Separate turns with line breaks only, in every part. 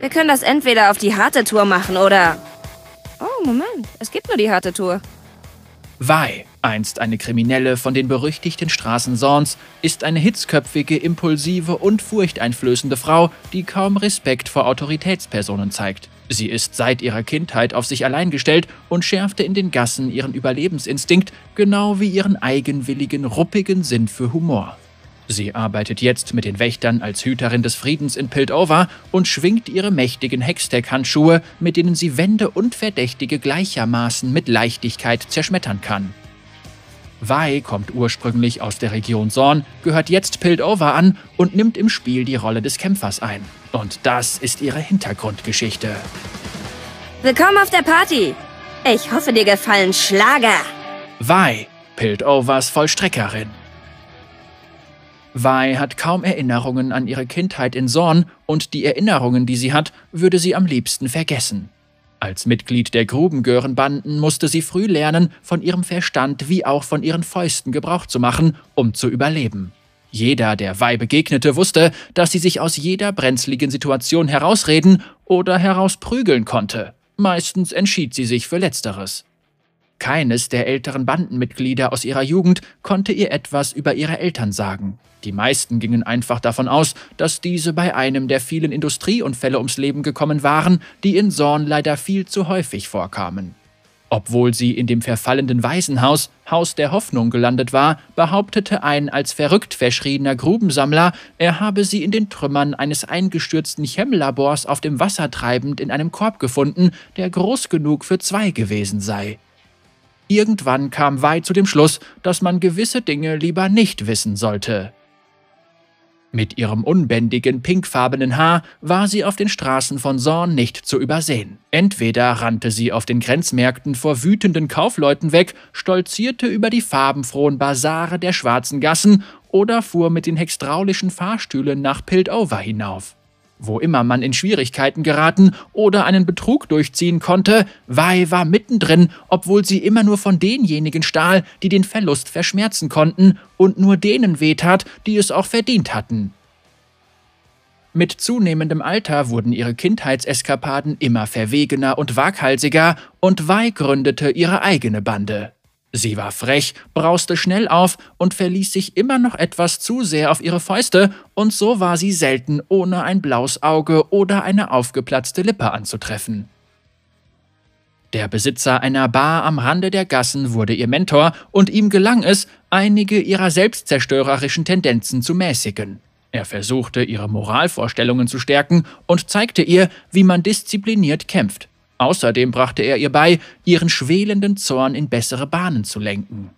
Wir können das entweder auf die harte Tour machen oder... Oh, Moment. Es gibt nur die harte Tour.
Wei, einst eine Kriminelle von den berüchtigten Straßen Sorns, ist eine hitzköpfige, impulsive und furchteinflößende Frau, die kaum Respekt vor Autoritätspersonen zeigt. Sie ist seit ihrer Kindheit auf sich allein gestellt und schärfte in den Gassen ihren Überlebensinstinkt, genau wie ihren eigenwilligen, ruppigen Sinn für Humor. Sie arbeitet jetzt mit den Wächtern als Hüterin des Friedens in Piltover und schwingt ihre mächtigen Hextech-Handschuhe, mit denen sie Wände und Verdächtige gleichermaßen mit Leichtigkeit zerschmettern kann. Vai kommt ursprünglich aus der Region Zorn, gehört jetzt Piltover an und nimmt im Spiel die Rolle des Kämpfers ein. Und das ist ihre Hintergrundgeschichte.
Willkommen auf der Party! Ich hoffe, dir gefallen Schlager!
Vai, Piltovers Vollstreckerin. Vai hat kaum Erinnerungen an ihre Kindheit in Sorn und die Erinnerungen, die sie hat, würde sie am liebsten vergessen. Als Mitglied der Grubengörenbanden musste sie früh lernen, von ihrem Verstand wie auch von ihren Fäusten Gebrauch zu machen, um zu überleben. Jeder, der Vai begegnete, wusste, dass sie sich aus jeder brenzligen Situation herausreden oder herausprügeln konnte. Meistens entschied sie sich für Letzteres. Keines der älteren Bandenmitglieder aus ihrer Jugend konnte ihr etwas über ihre Eltern sagen. Die meisten gingen einfach davon aus, dass diese bei einem der vielen Industrieunfälle ums Leben gekommen waren, die in Sorn leider viel zu häufig vorkamen. Obwohl sie in dem verfallenden Waisenhaus, Haus der Hoffnung, gelandet war, behauptete ein als verrückt verschriebener Grubensammler, er habe sie in den Trümmern eines eingestürzten Chemlabors auf dem Wasser treibend in einem Korb gefunden, der groß genug für zwei gewesen sei. Irgendwann kam Wei zu dem Schluss, dass man gewisse Dinge lieber nicht wissen sollte. Mit ihrem unbändigen, pinkfarbenen Haar war sie auf den Straßen von Sorn nicht zu übersehen. Entweder rannte sie auf den Grenzmärkten vor wütenden Kaufleuten weg, stolzierte über die farbenfrohen Basare der schwarzen Gassen oder fuhr mit den hextraulischen Fahrstühlen nach Piltover hinauf. Wo immer man in Schwierigkeiten geraten oder einen Betrug durchziehen konnte, Wei war mittendrin, obwohl sie immer nur von denjenigen stahl, die den Verlust verschmerzen konnten und nur denen wehtat, die es auch verdient hatten. Mit zunehmendem Alter wurden ihre Kindheitseskapaden immer verwegener und waghalsiger und Wei gründete ihre eigene Bande. Sie war frech, brauste schnell auf und verließ sich immer noch etwas zu sehr auf ihre Fäuste, und so war sie selten ohne ein blaues Auge oder eine aufgeplatzte Lippe anzutreffen. Der Besitzer einer Bar am Rande der Gassen wurde ihr Mentor, und ihm gelang es, einige ihrer selbstzerstörerischen Tendenzen zu mäßigen. Er versuchte, ihre Moralvorstellungen zu stärken und zeigte ihr, wie man diszipliniert kämpft. Außerdem brachte er ihr bei, ihren schwelenden Zorn in bessere Bahnen zu lenken.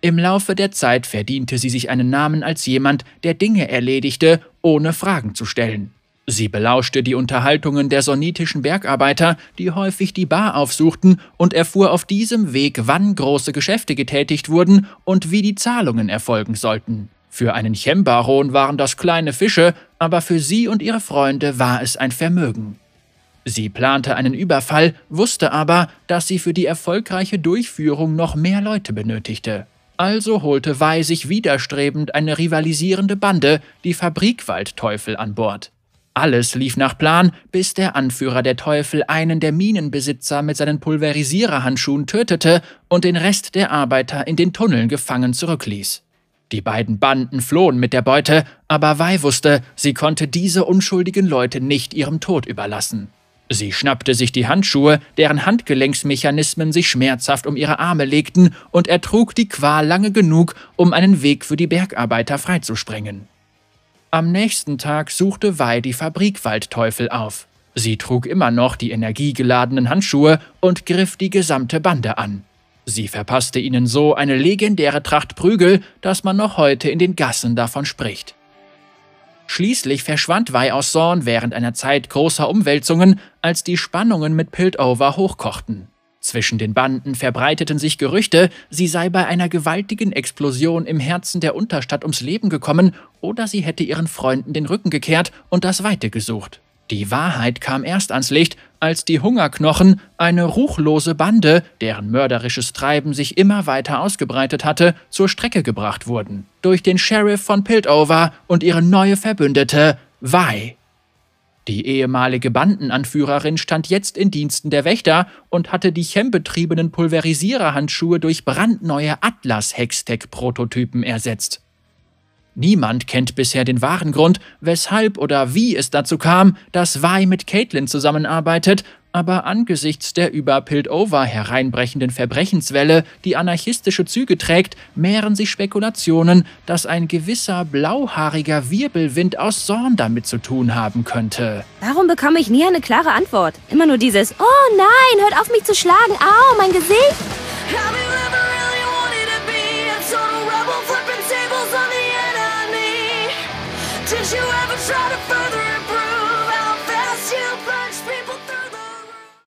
Im Laufe der Zeit verdiente sie sich einen Namen als jemand, der Dinge erledigte, ohne Fragen zu stellen. Sie belauschte die Unterhaltungen der sonnitischen Bergarbeiter, die häufig die Bar aufsuchten, und erfuhr auf diesem Weg, wann große Geschäfte getätigt wurden und wie die Zahlungen erfolgen sollten. Für einen Chembaron waren das kleine Fische, aber für sie und ihre Freunde war es ein Vermögen. Sie plante einen Überfall, wusste aber, dass sie für die erfolgreiche Durchführung noch mehr Leute benötigte. Also holte Wei sich widerstrebend eine rivalisierende Bande, die Fabrikwaldteufel, an Bord. Alles lief nach Plan, bis der Anführer der Teufel einen der Minenbesitzer mit seinen Pulverisiererhandschuhen tötete und den Rest der Arbeiter in den Tunneln gefangen zurückließ. Die beiden Banden flohen mit der Beute, aber Wei wusste, sie konnte diese unschuldigen Leute nicht ihrem Tod überlassen. Sie schnappte sich die Handschuhe, deren Handgelenksmechanismen sich schmerzhaft um ihre Arme legten, und ertrug die Qual lange genug, um einen Weg für die Bergarbeiter freizusprengen. Am nächsten Tag suchte Wei die Fabrikwaldteufel auf. Sie trug immer noch die energiegeladenen Handschuhe und griff die gesamte Bande an. Sie verpasste ihnen so eine legendäre Tracht Prügel, dass man noch heute in den Gassen davon spricht. Schließlich verschwand Wei aus Sorn während einer Zeit großer Umwälzungen, als die Spannungen mit Piltover hochkochten. Zwischen den Banden verbreiteten sich Gerüchte, sie sei bei einer gewaltigen Explosion im Herzen der Unterstadt ums Leben gekommen oder sie hätte ihren Freunden den Rücken gekehrt und das Weite gesucht. Die Wahrheit kam erst ans Licht, als die Hungerknochen, eine ruchlose Bande, deren mörderisches Treiben sich immer weiter ausgebreitet hatte, zur Strecke gebracht wurden. Durch den Sheriff von Piltover und ihre neue Verbündete, Vai. Die ehemalige Bandenanführerin stand jetzt in Diensten der Wächter und hatte die chembetriebenen Pulverisiererhandschuhe durch brandneue Atlas-Hextech-Prototypen ersetzt. Niemand kennt bisher den wahren Grund, weshalb oder wie es dazu kam, dass Vi mit Caitlin zusammenarbeitet, aber angesichts der über Piltover hereinbrechenden Verbrechenswelle, die anarchistische Züge trägt, mehren sich Spekulationen, dass ein gewisser blauhaariger Wirbelwind aus Sorn damit zu tun haben könnte.
Warum bekomme ich nie eine klare Antwort? Immer nur dieses Oh nein, hört auf mich zu schlagen, au, mein Gesicht! try to find